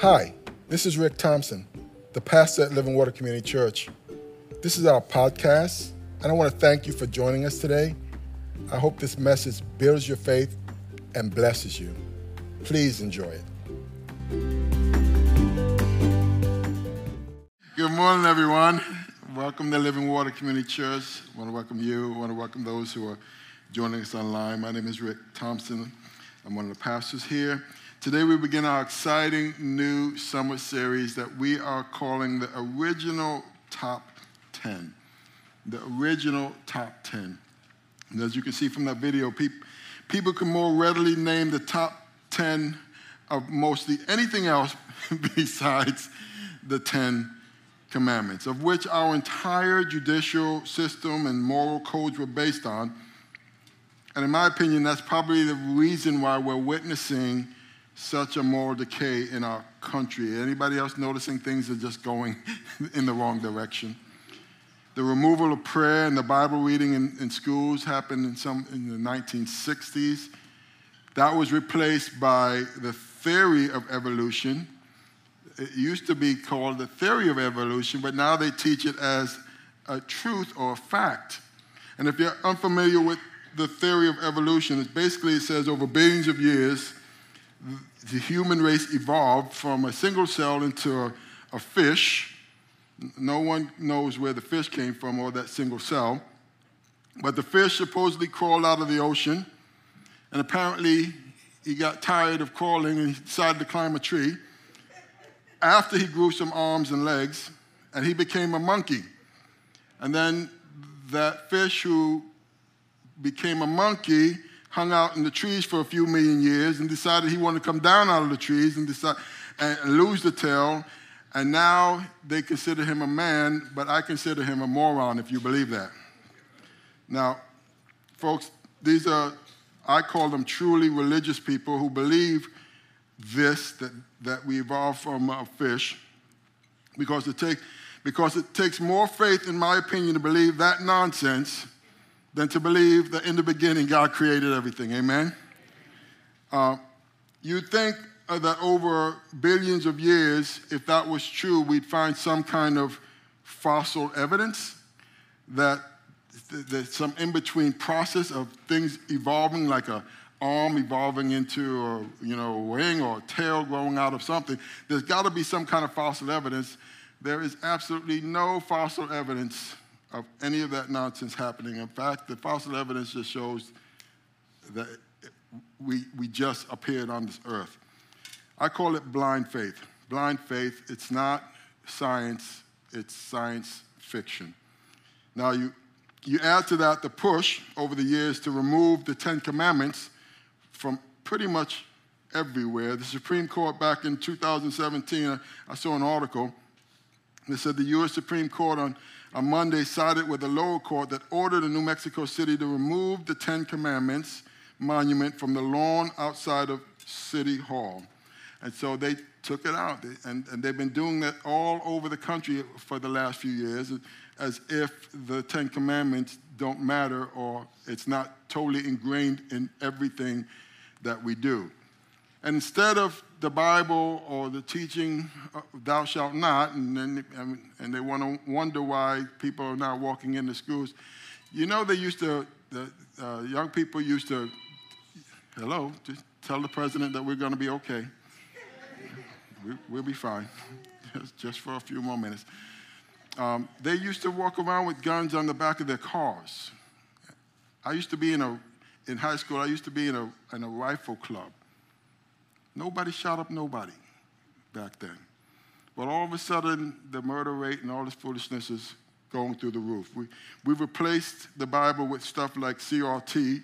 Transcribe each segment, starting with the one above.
Hi, this is Rick Thompson, the pastor at Living Water Community Church. This is our podcast, and I want to thank you for joining us today. I hope this message builds your faith and blesses you. Please enjoy it. Good morning, everyone. Welcome to Living Water Community Church. I want to welcome you. I want to welcome those who are joining us online. My name is Rick Thompson. I'm one of the pastors here. Today we begin our exciting new summer series that we are calling the Original Top 10. The Original Top 10. And as you can see from that video, people can more readily name the top 10 of mostly anything else besides the 10 commandments, of which our entire judicial system and moral codes were based on. And in my opinion, that's probably the reason why we're witnessing such a moral decay in our country. Anybody else noticing things are just going in the wrong direction? The removal of prayer and the Bible reading in, in schools happened in some in the 1960s. That was replaced by the theory of evolution. It used to be called the theory of evolution, but now they teach it as a truth or a fact. And if you're unfamiliar with the theory of evolution, it basically says over billions of years, the human race evolved from a single cell into a, a fish. No one knows where the fish came from or that single cell. But the fish supposedly crawled out of the ocean, and apparently he got tired of crawling and he decided to climb a tree. After he grew some arms and legs, and he became a monkey. And then that fish who became a monkey hung out in the trees for a few million years and decided he wanted to come down out of the trees and, decide, and lose the tail. And now they consider him a man, but I consider him a moron if you believe that. Now, folks, these are, I call them truly religious people who believe this, that, that we evolved from a fish, because it, take, because it takes more faith, in my opinion, to believe that nonsense than to believe that in the beginning God created everything. Amen? Uh, you'd think uh, that over billions of years, if that was true, we'd find some kind of fossil evidence that there's some in between process of things evolving, like a arm evolving into a you know wing or a tail growing out of something. There's got to be some kind of fossil evidence. There is absolutely no fossil evidence of any of that nonsense happening. In fact, the fossil evidence just shows that we, we just appeared on this earth. I call it blind faith. Blind faith, it's not science, it's science fiction. Now, you, you add to that the push over the years to remove the Ten Commandments from pretty much everywhere. The Supreme Court, back in 2017, I saw an article that said the U.S. Supreme Court on on Monday sided with the lower court that ordered the New Mexico City to remove the Ten Commandments monument from the lawn outside of City Hall. And so they took it out. And, and they've been doing that all over the country for the last few years, as if the Ten Commandments don't matter or it's not totally ingrained in everything that we do. And instead of the Bible or the teaching, thou shalt not, and, then, and they want to wonder why people are not walking into schools. You know, they used to, the uh, young people used to, hello, just tell the president that we're going to be okay. we, will be fine, just for a few more minutes. Um, they used to walk around with guns on the back of their cars. I used to be in a, in high school, I used to be in a, in a rifle club. Nobody shot up nobody back then. But all of a sudden, the murder rate and all this foolishness is going through the roof. We, we've replaced the Bible with stuff like CRT,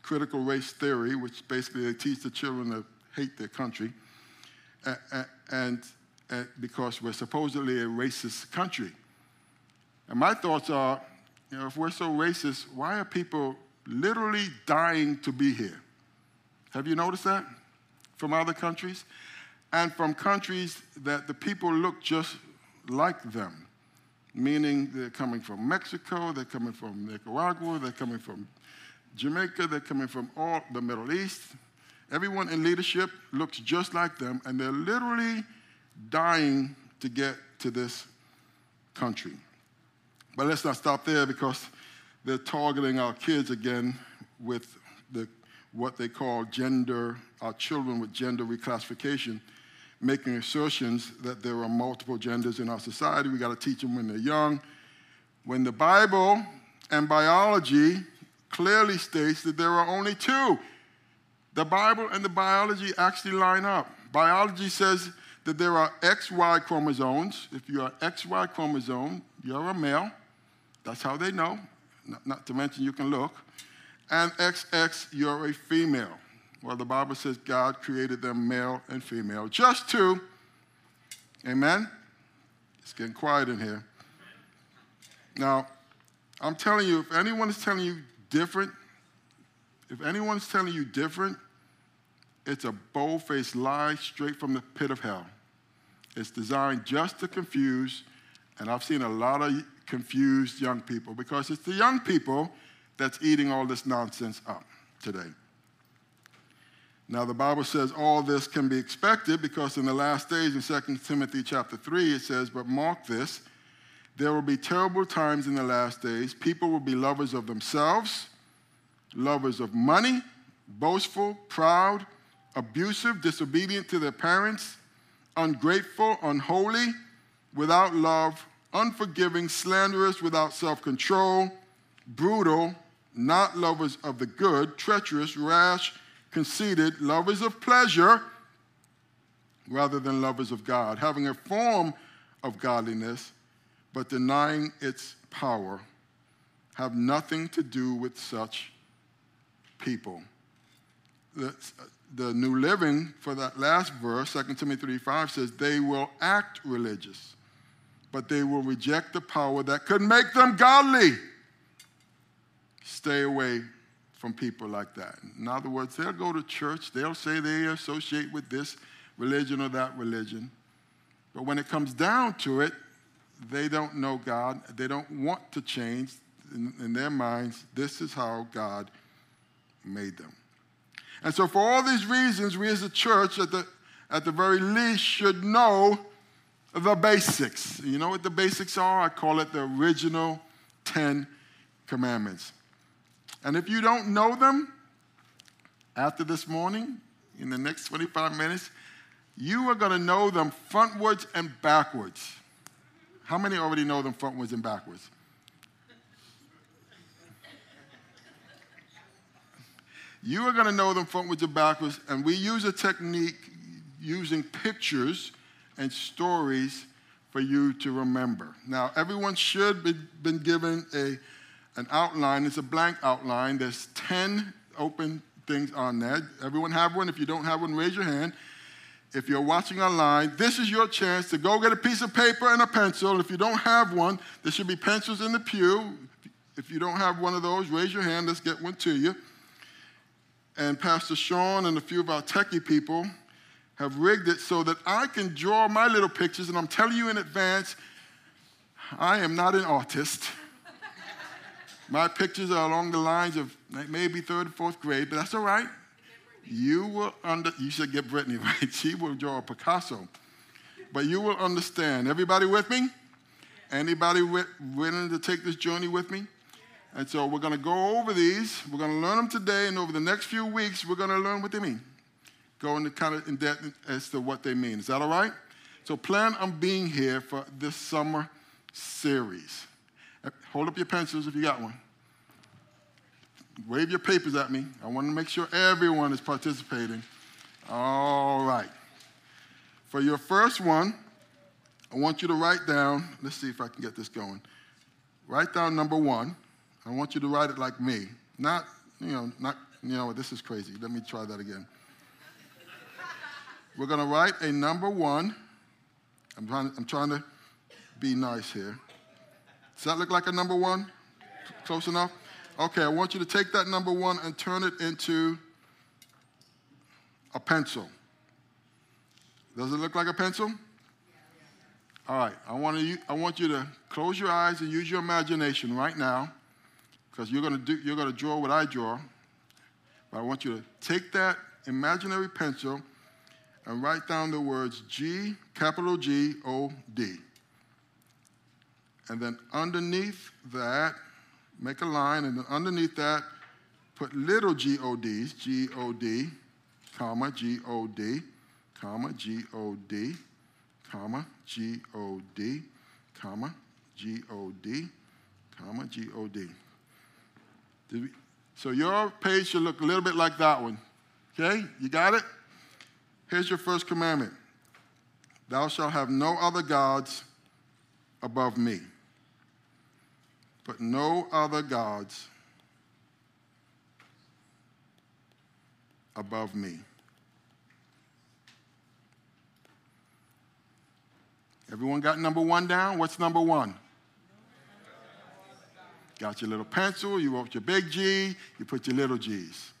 critical race theory, which basically they teach the children to hate their country, and, and, and because we're supposedly a racist country. And my thoughts are, you know, if we're so racist, why are people literally dying to be here? Have you noticed that? From other countries and from countries that the people look just like them, meaning they're coming from Mexico, they're coming from Nicaragua, they're coming from Jamaica, they're coming from all the Middle East. Everyone in leadership looks just like them, and they're literally dying to get to this country. But let's not stop there because they're targeting our kids again with what they call gender, our children with gender reclassification, making assertions that there are multiple genders in our society. We got to teach them when they're young. When the Bible and biology clearly states that there are only two. The Bible and the biology actually line up. Biology says that there are XY chromosomes. If you're XY chromosome, you're a male. That's how they know, not, not to mention you can look. And XX, you're a female. Well, the Bible says God created them male and female, just two. Amen? It's getting quiet in here. Now, I'm telling you, if anyone is telling you different, if anyone's telling you different, it's a bold faced lie straight from the pit of hell. It's designed just to confuse, and I've seen a lot of confused young people because it's the young people that's eating all this nonsense up today. Now the Bible says all this can be expected because in the last days in 2 Timothy chapter 3 it says, "But mark this, there will be terrible times in the last days. People will be lovers of themselves, lovers of money, boastful, proud, abusive, disobedient to their parents, ungrateful, unholy, without love, unforgiving, slanderous, without self control, brutal, not lovers of the good, treacherous, rash, conceited, lovers of pleasure rather than lovers of God, having a form of godliness, but denying its power, have nothing to do with such people. The, the New Living for that last verse, 2 Timothy 3 5 says, they will act religious but they will reject the power that could make them godly. Stay away from people like that. In other words, they'll go to church, they'll say they associate with this religion or that religion, but when it comes down to it, they don't know God, they don't want to change. In, in their minds, this is how God made them. And so, for all these reasons, we as a church, at the, at the very least, should know the basics. You know what the basics are? I call it the original 10 commandments. And if you don't know them, after this morning, in the next 25 minutes, you are going to know them frontwards and backwards. How many already know them frontwards and backwards? You are going to know them frontwards and backwards, and we use a technique using pictures and stories for you to remember. Now, everyone should be been given a, an outline. It's a blank outline. There's 10 open things on there. Everyone have one? If you don't have one, raise your hand. If you're watching online, this is your chance to go get a piece of paper and a pencil. If you don't have one, there should be pencils in the pew. If you don't have one of those, raise your hand. Let's get one to you. And Pastor Sean and a few of our techie people have rigged it so that I can draw my little pictures, and I'm telling you in advance, I am not an artist. My pictures are along the lines of maybe third and fourth grade, but that's all right. You will under you should get Brittany right. She will draw a Picasso. But you will understand. Everybody with me? Anybody willing to take this journey with me? And so we're going to go over these. We're going to learn them today, and over the next few weeks, we're going to learn what they mean go into kind of in depth as to what they mean. Is that all right? So plan on being here for this summer series. Hold up your pencils if you got one. Wave your papers at me. I want to make sure everyone is participating. All right. For your first one, I want you to write down, let's see if I can get this going. Write down number one. I want you to write it like me. Not, you know, not, you know, this is crazy. Let me try that again. We're going to write a number one. I'm trying, I'm trying to be nice here. Does that look like a number one? Close enough? Okay, I want you to take that number one and turn it into a pencil. Does it look like a pencil? All right, I want, to, I want you to close your eyes and use your imagination right now because you're going to do, you're going to draw what I draw. But I want you to take that imaginary pencil and write down the words G, capital G O D. And then underneath that, make a line, and underneath that, put little G O Ds, G O D, comma, G O D, comma, G O D, comma, G O D, comma, G O D, comma, G O D. So your page should look a little bit like that one. Okay? You got it? Here's your first commandment Thou shalt have no other gods above me. But no other gods above me. Everyone got number one down? What's number one? Got your little pencil, you wrote your big G, you put your little G's.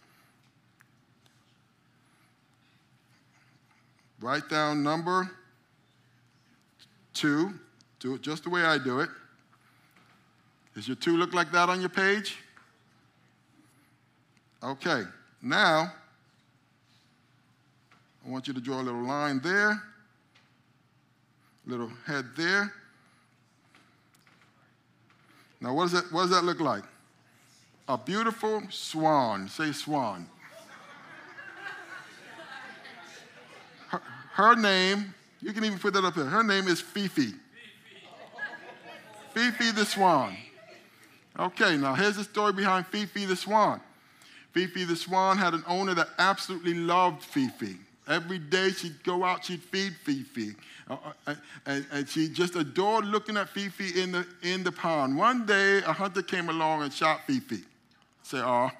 Write down number two. Do it just the way I do it. Does your two look like that on your page? Okay, now I want you to draw a little line there, little head there. Now, what does that, what does that look like? A beautiful swan. Say swan. Her name, you can even put that up there. Her name is Fifi. Fifi the Swan. Okay, now here's the story behind Fifi the Swan. Fifi the Swan had an owner that absolutely loved Fifi. Every day she'd go out, she'd feed Fifi. Uh, uh and, and, she just adored looking at Fifi in the, in the pond. One day, a hunter came along and shot Fifi. Say, oh.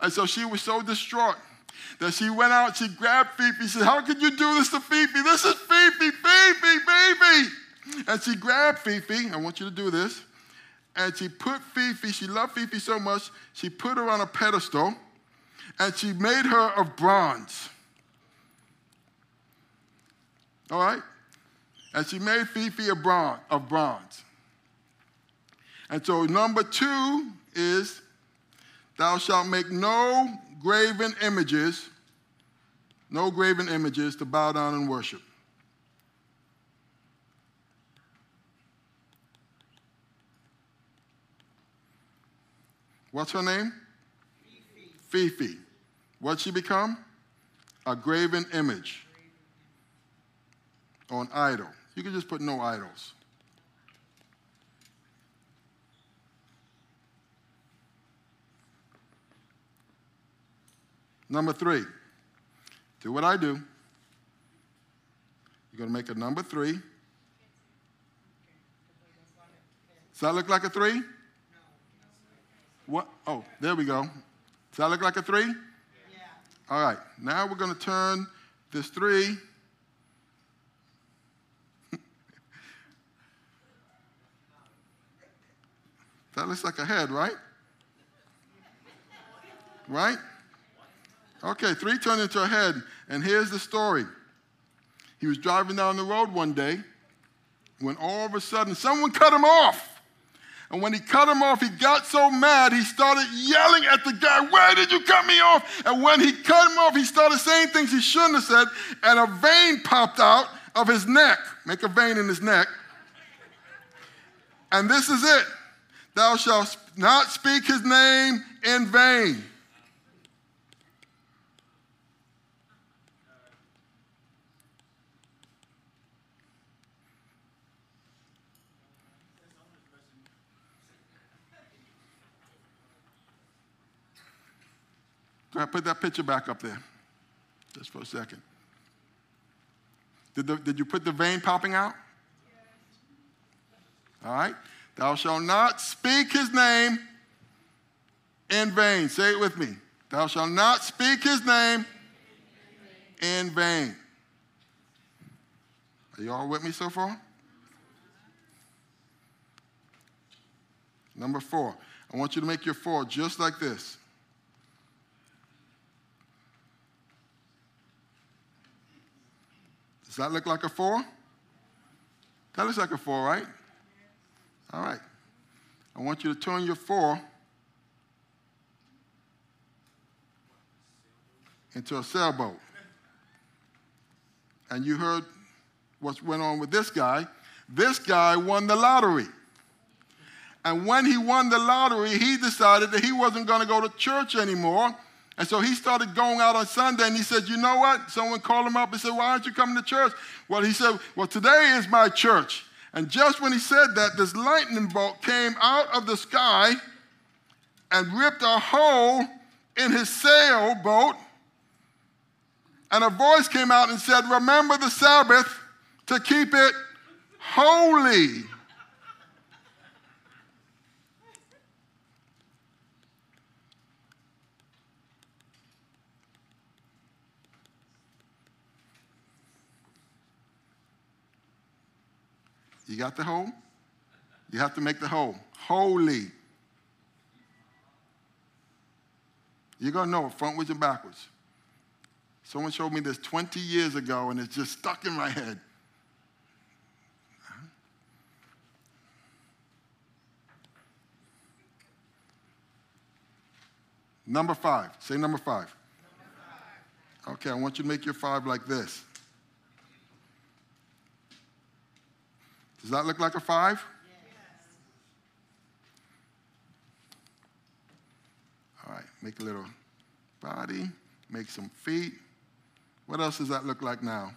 And so she was so distraught that she went out, she grabbed Fifi, she said, How could you do this to Fifi? This is Fifi, Fifi, Fifi. And she grabbed Fifi, I want you to do this, and she put Fifi, she loved Fifi so much, she put her on a pedestal, and she made her of bronze. All right? And she made Fifi a bronze, of bronze. And so number two is, thou shalt make no graven images, no graven images to bow down and worship. What's her name? Fifi. Fifi. What'd she become? A graven image or an idol. You can just put no idols. Number three, do what I do. You're going to make a number three. Does that look like a three? What? Oh, there we go. Does that look like a three? Yeah. All right. Now we're going to turn this three. that looks like a head, right? Right? Okay, three turned into a head. And here's the story. He was driving down the road one day when all of a sudden someone cut him off. And when he cut him off, he got so mad, he started yelling at the guy, Where did you cut me off? And when he cut him off, he started saying things he shouldn't have said, and a vein popped out of his neck. Make a vein in his neck. And this is it Thou shalt not speak his name in vain. Go ahead, put that picture back up there, just for a second. Did, the, did you put the vein popping out? All right. Thou shalt not speak his name in vain. Say it with me. Thou shalt not speak his name in vain. Are you all with me so far? Number four. I want you to make your four just like this. Does that look like a four? That looks like a four, right? All right. I want you to turn your four into a sailboat. and you heard what went on with this guy. This guy won the lottery. And when he won the lottery, he decided that he wasn't going to go to church anymore. And so he started going out on Sunday and he said, You know what? Someone called him up and said, Why aren't you coming to church? Well, he said, Well, today is my church. And just when he said that, this lightning bolt came out of the sky and ripped a hole in his sailboat. And a voice came out and said, Remember the Sabbath to keep it holy. You got the hole? You have to make the hole holy. You're going to know it frontwards and backwards. Someone showed me this 20 years ago, and it's just stuck in my head. Number five. Say number five. number five. Okay, I want you to make your five like this. Does that look like a five? Yes. All right, make a little body, make some feet. What else does that look like now?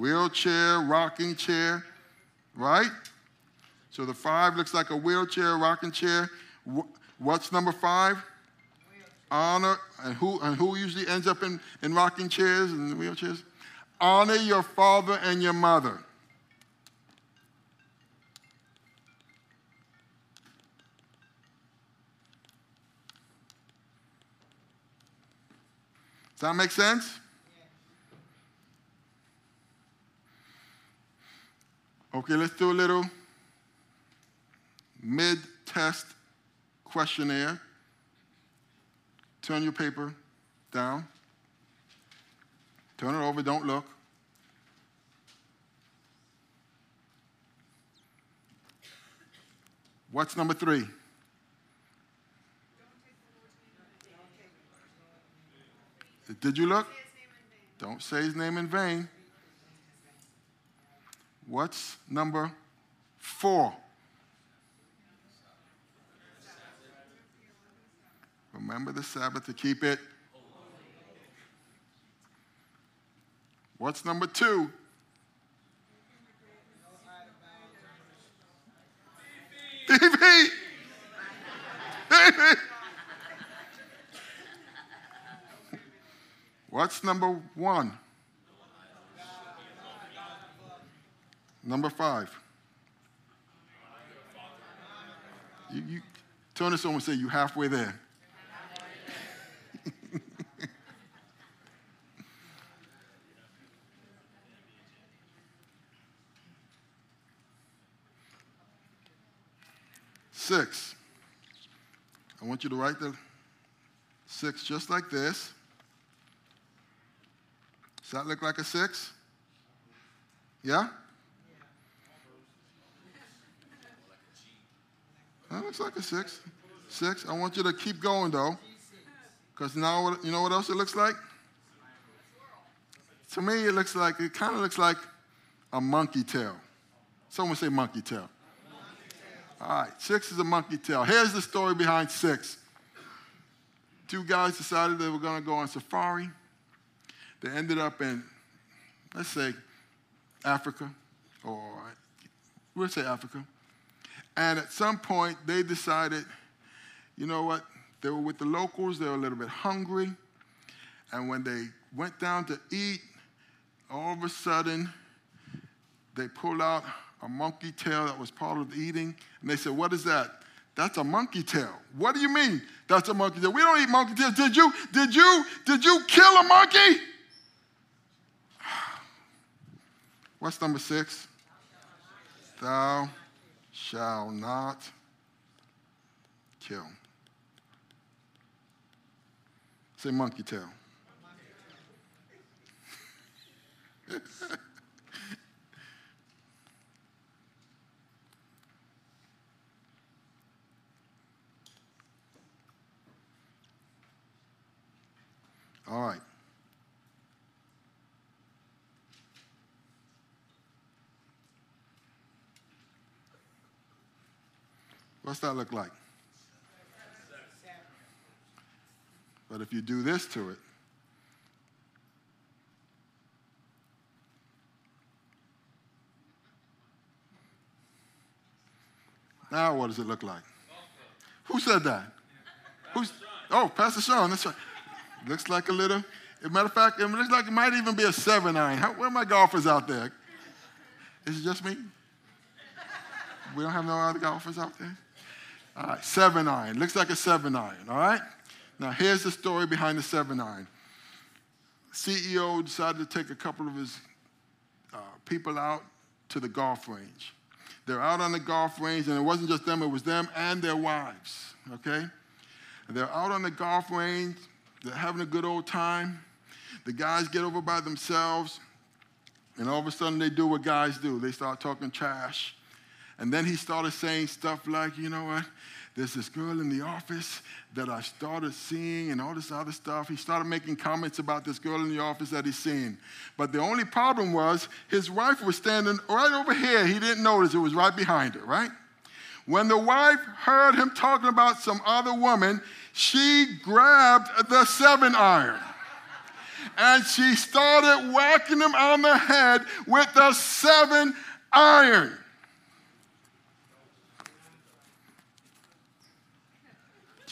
Wheelchair, rocking chair, right? So the five looks like a wheelchair, rocking chair. What's number five? Honor, and who, and who usually ends up in, in rocking chairs and wheelchairs? Honor your father and your mother. Does that make sense? Okay, let's do a little mid test questionnaire. Turn your paper down. Turn it over, don't look. What's number three? Did you look? Don't say his name in vain. What's number four? Remember the Sabbath to keep it. What's number two? What's number one? Number five. You, you turn to someone and say, You're halfway there. six. I want you to write the six just like this. Does that look like a six? Yeah? That looks like a six. Six. I want you to keep going though. Because now, you know what else it looks like? To me, it looks like, it kind of looks like a monkey tail. Someone say monkey tail. All right, six is a monkey tail. Here's the story behind six. Two guys decided they were going to go on safari. They ended up in, let's say, Africa, or we'll say Africa. And at some point, they decided, you know what? They were with the locals, they were a little bit hungry. And when they went down to eat, all of a sudden, they pulled out a monkey tail that was part of the eating. And they said, What is that? That's a monkey tail. What do you mean? That's a monkey tail. We don't eat monkey tails. Did you, did you, did you kill a monkey? What's number six? Thou shalt not kill. Say monkey tail. All right. What's that look like? But if you do this to it, now what does it look like? Who said that? Who's? Oh, Pastor Sean. That's right. Looks like a little. As a matter of fact, it looks like it might even be a seven iron. How, where are my golfers out there? Is it just me? We don't have no other golfers out there? All right, seven iron. Looks like a seven iron, all right? Now, here's the story behind the seven iron. CEO decided to take a couple of his uh, people out to the golf range. They're out on the golf range, and it wasn't just them, it was them and their wives, okay? And they're out on the golf range, they're having a good old time. The guys get over by themselves, and all of a sudden they do what guys do they start talking trash. And then he started saying stuff like, you know what? There's this girl in the office that I started seeing and all this other stuff. He started making comments about this girl in the office that he's seen. But the only problem was his wife was standing right over here. He didn't notice it was right behind her, right? When the wife heard him talking about some other woman, she grabbed the seven iron and she started whacking him on the head with the seven iron.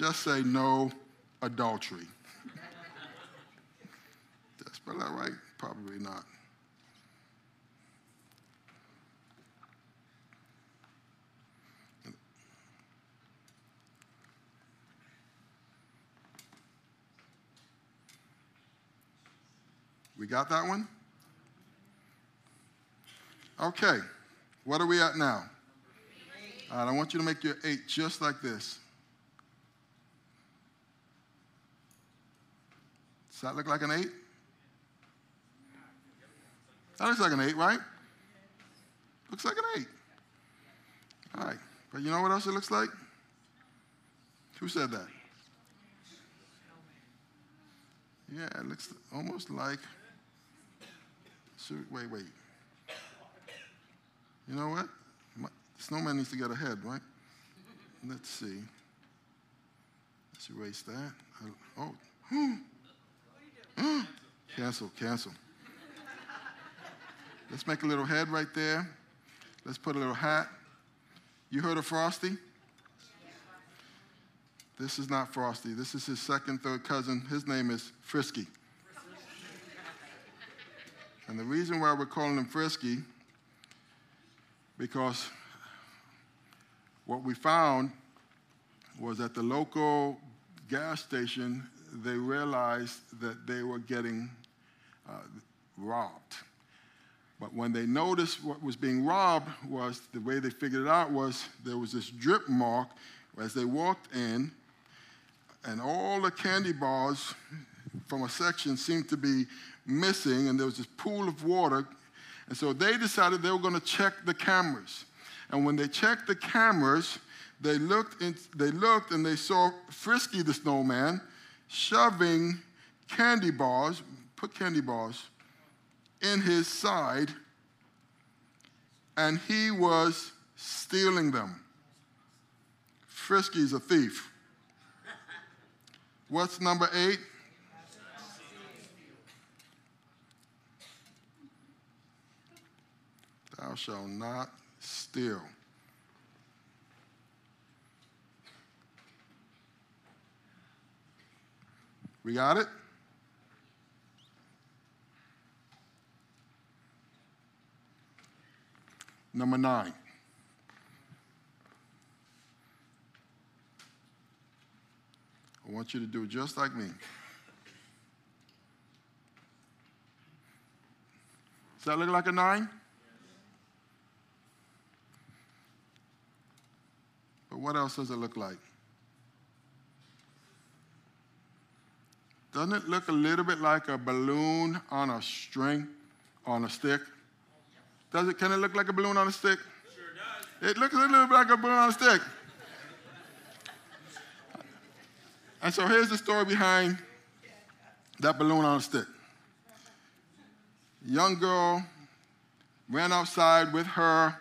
Just say no adultery. Did I spell that right? Probably not. We got that one? Okay, what are we at now? All right, I want you to make your eight just like this. Does that look like an eight? That looks like an eight, right? Looks like an eight. All right. But you know what else it looks like? Who said that? Yeah, it looks almost like. Wait, wait. You know what? Snowman needs to get ahead, right? Let's see. Let's erase that. Oh. Mm. cancel, cancel. Let's make a little head right there. Let's put a little hat. You heard of Frosty? This is not Frosty. This is his second, third cousin. His name is Frisky. And the reason why we're calling him Frisky, because what we found was at the local gas station, they realized that they were getting uh, robbed. But when they noticed what was being robbed was the way they figured it out was there was this drip mark as they walked in, and all the candy bars from a section seemed to be missing, and there was this pool of water. And so they decided they were going to check the cameras. And when they checked the cameras, they looked, in, they looked and they saw Frisky the snowman shoving candy bars, put candy bars in his side, and he was stealing them. Frisky's a thief. What's number eight? Thou shalt not steal. We got it? Number nine. I want you to do just like me. Does that look like a nine? But what else does it look like? Doesn't it look a little bit like a balloon on a string, on a stick? Does it? Can it look like a balloon on a stick? Sure does. It looks a little bit like a balloon on a stick. And so here's the story behind that balloon on a stick. Young girl ran outside with her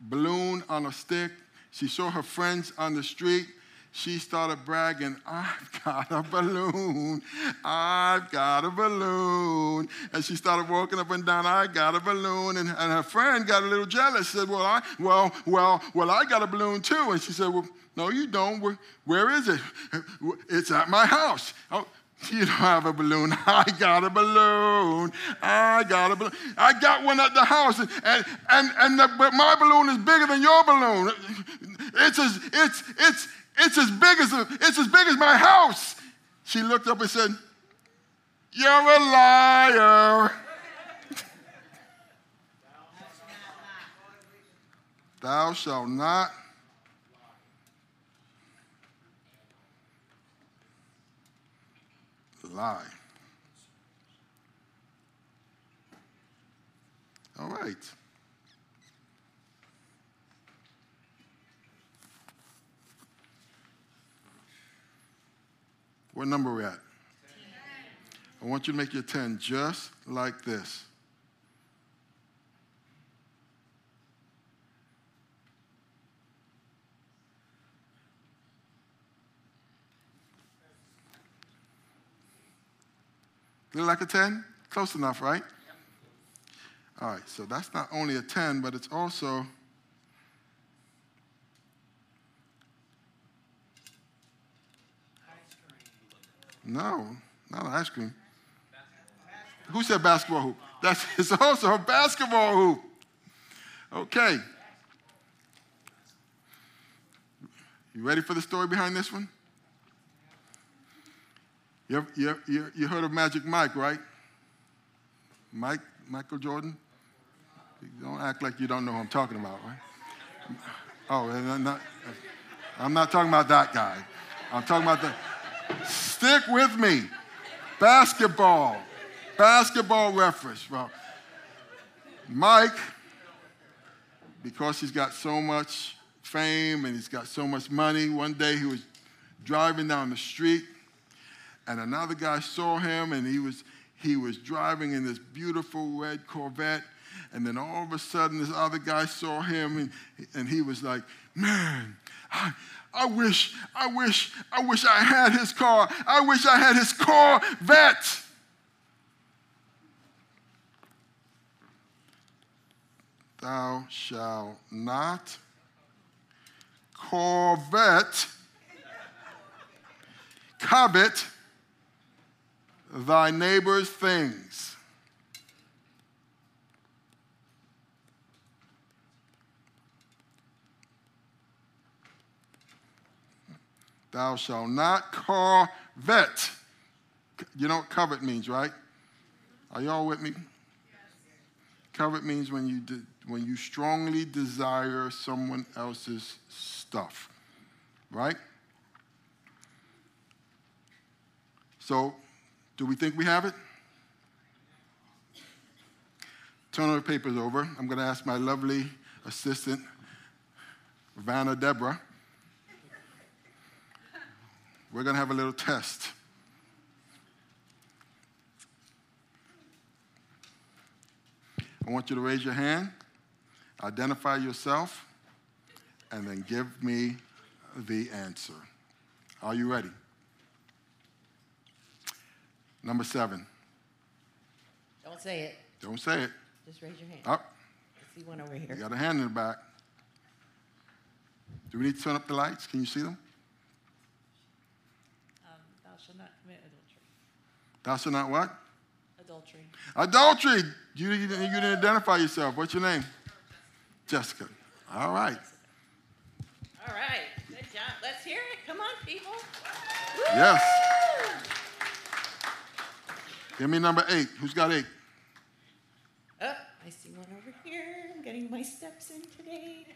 balloon on a stick, she saw her friends on the street. She started bragging, I've got a balloon. I've got a balloon. And she started walking up and down, I got a balloon. And, and her friend got a little jealous, said, Well, I well, well, well, I got a balloon too. And she said, Well, no, you don't. where, where is it? It's at my house. Oh, you don't have a balloon. I got a balloon. I got a balloon. I got one at the house, and and and the, but my balloon is bigger than your balloon. It's as it's it's it's as big as it's as big as my house. She looked up and said, "You're a liar." Thou shalt not lie. All right. What number are we at? 10. I want you to make your 10 just like this. Look like a 10? Close enough, right? All right, so that's not only a 10, but it's also No, not ice cream. Who said basketball hoop? That's it's also a basketball hoop. Okay. You ready for the story behind this one? You, you, you, you heard of Magic Mike, right? Mike, Michael Jordan? Don't act like you don't know who I'm talking about, right? Oh, I'm not, I'm not talking about that guy. I'm talking about the. Stick with me. Basketball. Basketball reference. Well, Mike, because he's got so much fame and he's got so much money, one day he was driving down the street and another guy saw him and he was he was driving in this beautiful red Corvette and then all of a sudden this other guy saw him and, and he was like man I, I wish I wish I wish I had his car I wish I had his Corvette thou shalt not Corvette covet thy neighbor's things. Thou shalt not covet. You know what covet means, right? Are y'all with me? Yes. Covet means when you, de- when you strongly desire someone else's stuff, right? So do we think we have it? Turn our papers over. I'm going to ask my lovely assistant, Vanna Deborah. We're going to have a little test. I want you to raise your hand, identify yourself, and then give me the answer. Are you ready? Number seven. Don't say it. Don't say it. Just raise your hand. Up. I see one over here. You got a hand in the back. Do we need to turn up the lights? Can you see them? Um, thou shalt not commit adultery. Thou shalt not what? Adultery. Adultery. You, you, didn't, you didn't identify yourself. What's your name? Jessica. All right. All right. Good job. Let's hear it. Come on, people. Yes. Give me number eight. Who's got eight? Oh, I see one over here. I'm getting my steps in today.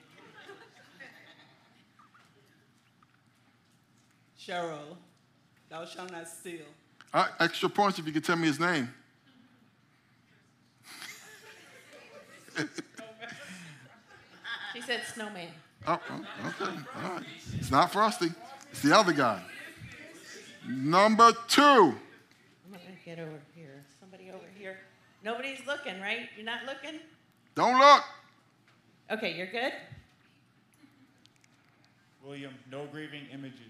Cheryl, thou shalt not steal. Uh, extra points if you could tell me his name. she said snowman. Oh, oh, okay. All right. It's not Frosty. It's the other guy. Number two I'm gonna get over here. Somebody over here. Nobody's looking, right? You're not looking? Don't look. Okay, you're good? William, no graving images.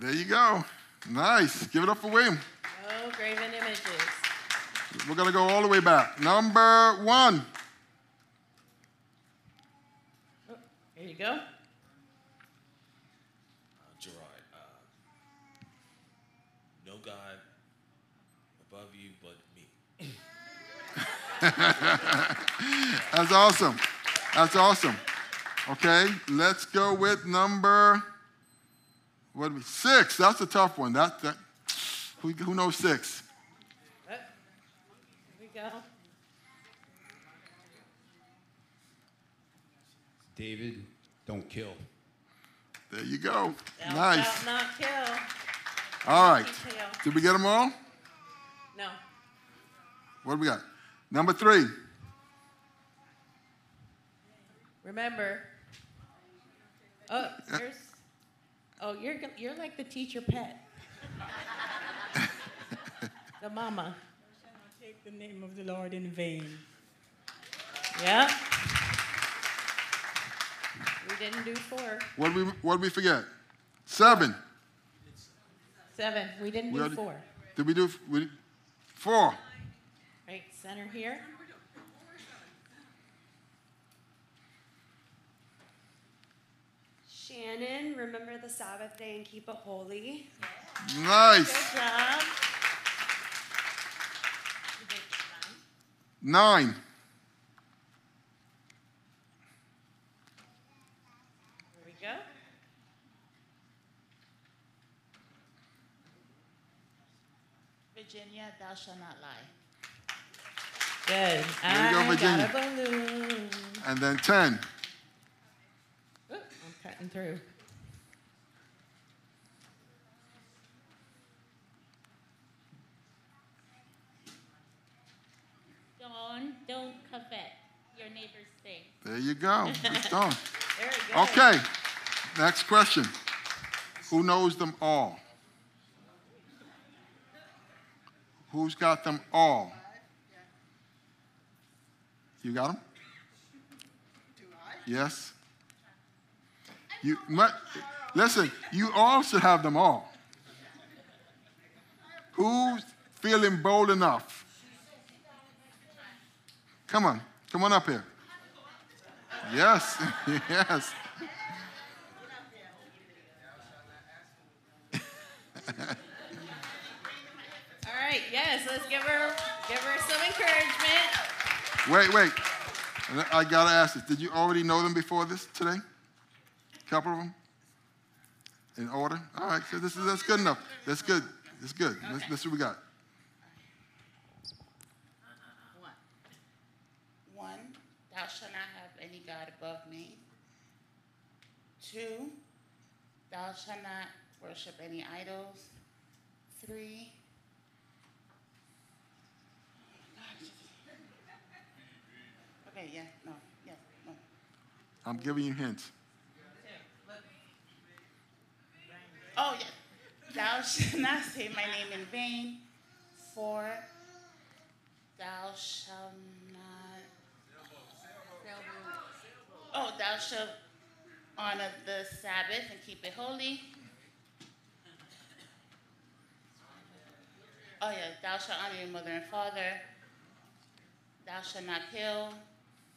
There you go. Nice. Give it up for William. No graven images. We're going to go all the way back. Number one. Oh, Here you go. Uh, Gerard, uh, no God above you but me. That's awesome. That's awesome. Okay, let's go with number what do six. That's a tough one. That, that who, who knows six? Oh, Here we go. David, don't kill. There you go. Thou nice. shalt not kill. All right. Detail. Did we get them all? No. What do we got? Number three. Remember. Oh, here's. Oh, you're you're like the teacher pet. the mama. Take the name of the Lord in vain. Yeah. We didn't do four. What did we what did we forget? Seven. Seven. We didn't We do already- four. Did we do we, four? Right, center here. Shannon, remember the Sabbath day and keep it holy. Nice. Good job. Nine. Here we go. Virginia, thou shalt not lie. Good. There you go, I Virginia. got a balloon. And then ten. Oop, I'm cutting through. Dawn, don't covet your neighbor's thing. There you go. It's done. Very. Okay. Next question. Who knows them all? Who's got them all? You got them? Yes. You mu- listen. You all should have them all. Who's feeling bold enough? Come on, come on up here. Yes, yes. All right, yes, let's give her give her some encouragement. Wait, wait. I gotta ask this. Did you already know them before this today? A couple of them? In order? All right, so this is that's good enough. That's good. That's good. Let's, let's see what we got. One. One, thou shalt not have any God above me. Two, thou shalt not worship any idols. Three, okay, yeah, no, yeah, no. I'm giving you hints. Oh, yeah. Thou shalt not say my name in vain. Four, thou shalt not. Oh, thou shalt honor the Sabbath and keep it holy. Oh, yeah. Thou shalt honor your mother and father. Thou shalt not kill.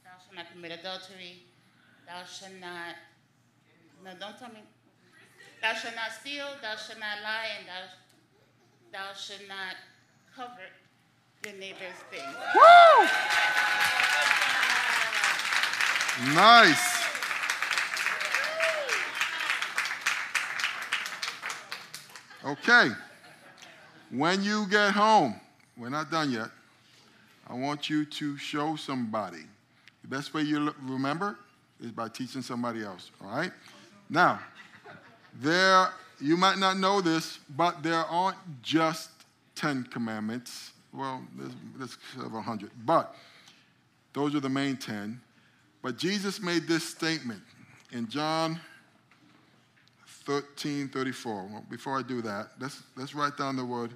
Thou shalt not commit adultery. Thou shalt not. No, don't tell me. Thou shalt not steal, thou shalt not lie, and thou, thou shalt not cover your neighbor's things. Woo! Nice. Okay. When you get home, we're not done yet. I want you to show somebody. The best way you remember is by teaching somebody else, all right? Now, there, you might not know this, but there aren't just 10 commandments. Well, there's, there's several hundred, but those are the main 10. But Jesus made this statement in John 13 34. Well, before I do that, let's, let's write down the word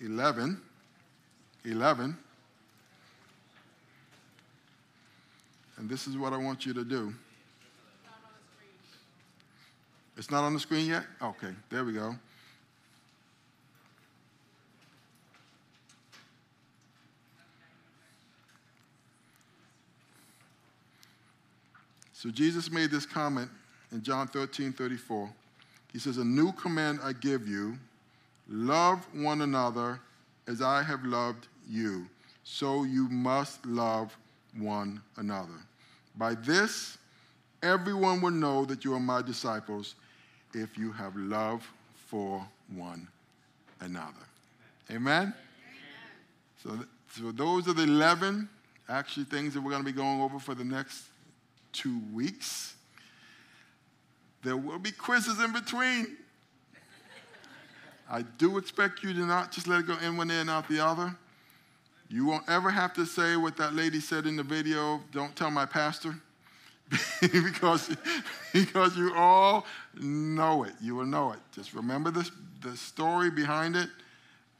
11. 11. And this is what I want you to do. It's not on the screen yet? Okay, there we go. So Jesus made this comment in John 13 34. He says, A new command I give you love one another as I have loved you. So you must love one another. By this, everyone will know that you are my disciples if you have love for one another. Amen? So, so those are the 11 actually things that we're going to be going over for the next two weeks. There will be quizzes in between. I do expect you to not just let it go in one ear and out the other. You won't ever have to say what that lady said in the video, don't tell my pastor, because, because you all know it. You will know it. Just remember this, the story behind it,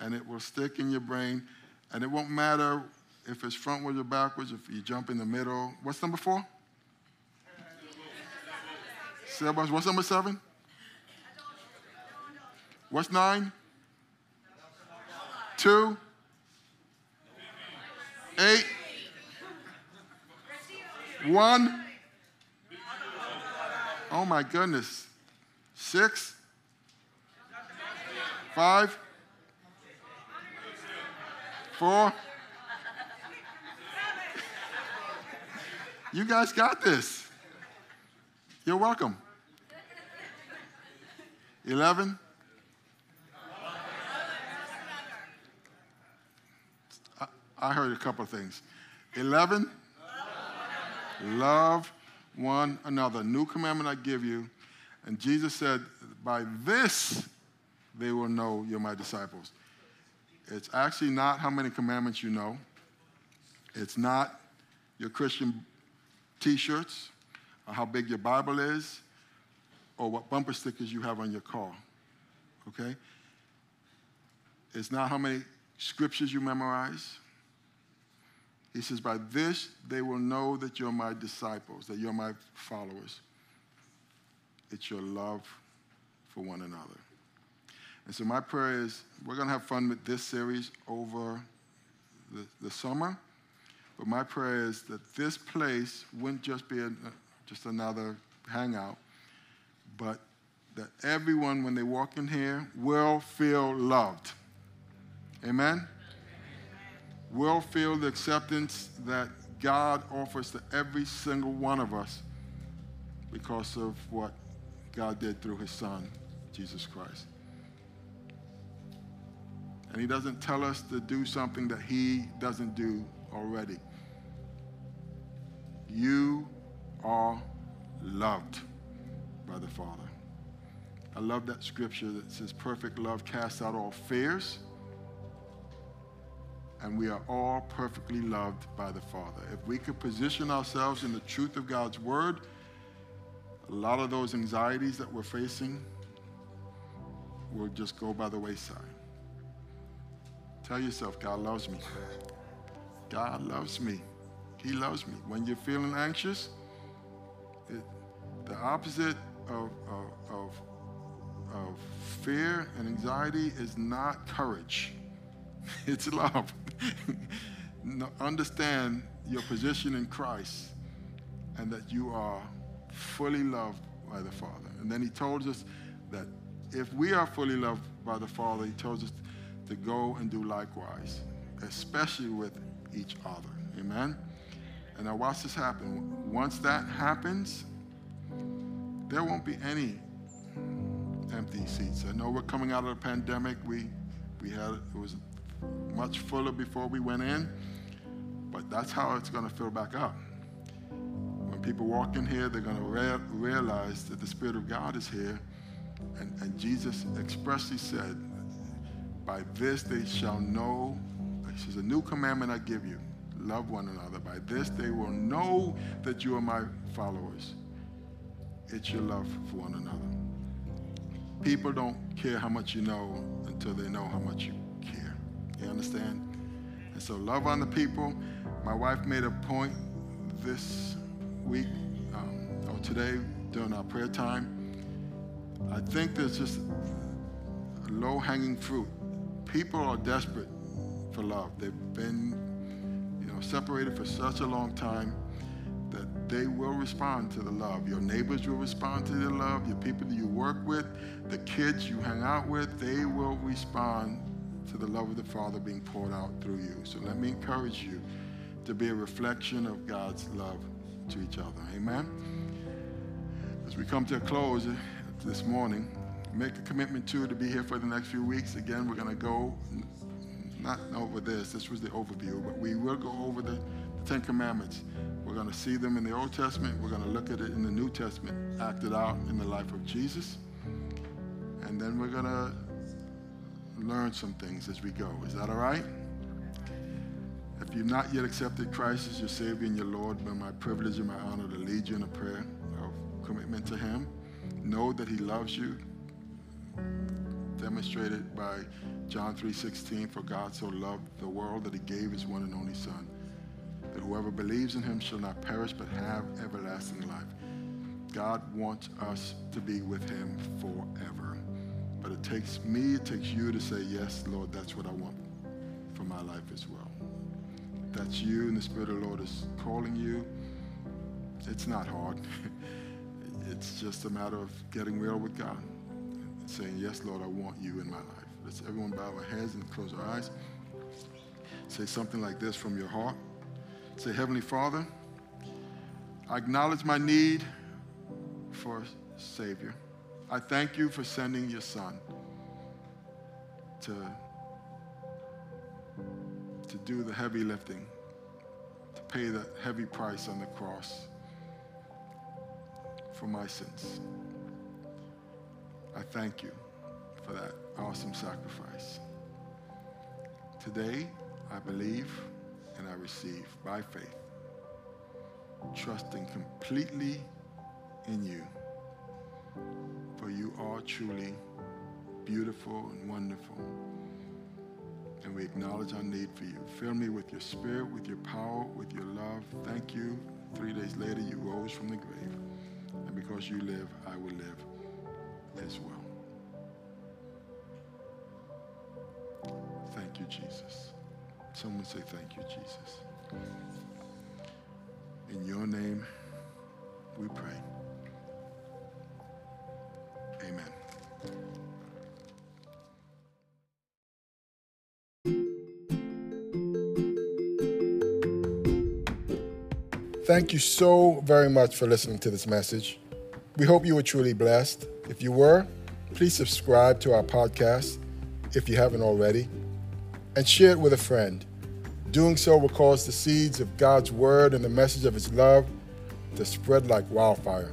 and it will stick in your brain. And it won't matter if it's frontwards or backwards, if you jump in the middle. What's number four? Seven. What's number seven? What's nine? Two? Eight? One? Oh my goodness. Six? Five? Four? You guys got this. You're welcome. 11? I, I heard a couple of things. 11? Love one another. New commandment I give you. And Jesus said, By this they will know you're my disciples. It's actually not how many commandments you know, it's not your Christian t shirts, or how big your Bible is, or what bumper stickers you have on your car. Okay? It's not how many scriptures you memorize. He says, By this they will know that you're my disciples, that you're my followers. It's your love for one another. And so, my prayer is we're going to have fun with this series over the, the summer. But my prayer is that this place wouldn't just be a, just another hangout, but that everyone, when they walk in here, will feel loved. Amen? Will feel the acceptance that God offers to every single one of us because of what God did through his son, Jesus Christ. And he doesn't tell us to do something that he doesn't do already. You are loved by the Father. I love that scripture that says, Perfect love casts out all fears. And we are all perfectly loved by the Father. If we could position ourselves in the truth of God's word, a lot of those anxieties that we're facing will just go by the wayside. Tell yourself, God loves me. God loves me. He loves me. When you're feeling anxious, it, the opposite of, of, of, fear and anxiety is not courage, it's love. understand your position in Christ and that you are fully loved by the Father. And then he told us that if we are fully loved by the Father, he tells us to go and do likewise, especially with each other. Amen? And now watch this happen. Once that happens, there won't be any empty seats. I know we're coming out of the pandemic. We we had it was much fuller before we went in, but that's how it's going to fill back up. When people walk in here, they're going to rea- realize that the Spirit of God is here, and, and Jesus expressly said, "By this they shall know." He says, "A new commandment I give you." love one another. By this they will know that you are my followers. It's your love for one another. People don't care how much you know until they know how much you care. You understand? And so love on the people. My wife made a point this week, um, or today during our prayer time, I think there's just low hanging fruit. People are desperate for love. They've been, you know, separated for such a long time they will respond to the love. Your neighbors will respond to the love. Your people that you work with, the kids you hang out with, they will respond to the love of the Father being poured out through you. So let me encourage you to be a reflection of God's love to each other. Amen. As we come to a close this morning, make a commitment to to be here for the next few weeks. Again, we're going to go not over this. This was the overview, but we will go over the, the Ten Commandments. We're going to see them in the Old Testament. We're going to look at it in the New Testament, acted out in the life of Jesus. And then we're going to learn some things as we go. Is that all right? If you've not yet accepted Christ as your Savior and your Lord, by my privilege and my honor to lead you in a prayer of commitment to Him, know that He loves you, demonstrated by John 3:16, for God so loved the world that He gave His one and only Son, that whoever believes in Him shall not perish but have everlasting life. God wants us to be with Him forever. But it takes me, it takes you to say, Yes, Lord, that's what I want for my life as well. That's you and the Spirit of the Lord is calling you, it's not hard. it's just a matter of getting real with God and saying, Yes, Lord, I want you in my life. Let's everyone bow our heads and close our eyes. Say something like this from your heart. Say, Heavenly Father, I acknowledge my need for a Savior. I thank you for sending your Son to, to do the heavy lifting, to pay the heavy price on the cross for my sins. I thank you for that awesome sacrifice. Today, I believe and I receive by faith, trusting completely in you. For you are truly beautiful and wonderful. And we acknowledge our need for you. Fill me with your spirit, with your power, with your love. Thank you. Three days later, you rose from the grave. And because you live, I will live as well. Thank you, Jesus. Someone say, Thank you, Jesus. In your name, we pray. Amen. Thank you so very much for listening to this message. We hope you were truly blessed. If you were, please subscribe to our podcast if you haven't already and share it with a friend. Doing so will cause the seeds of God's word and the message of his love to spread like wildfire.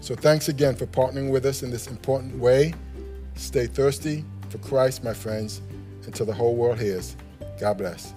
So thanks again for partnering with us in this important way. Stay thirsty for Christ, my friends, until the whole world hears. God bless.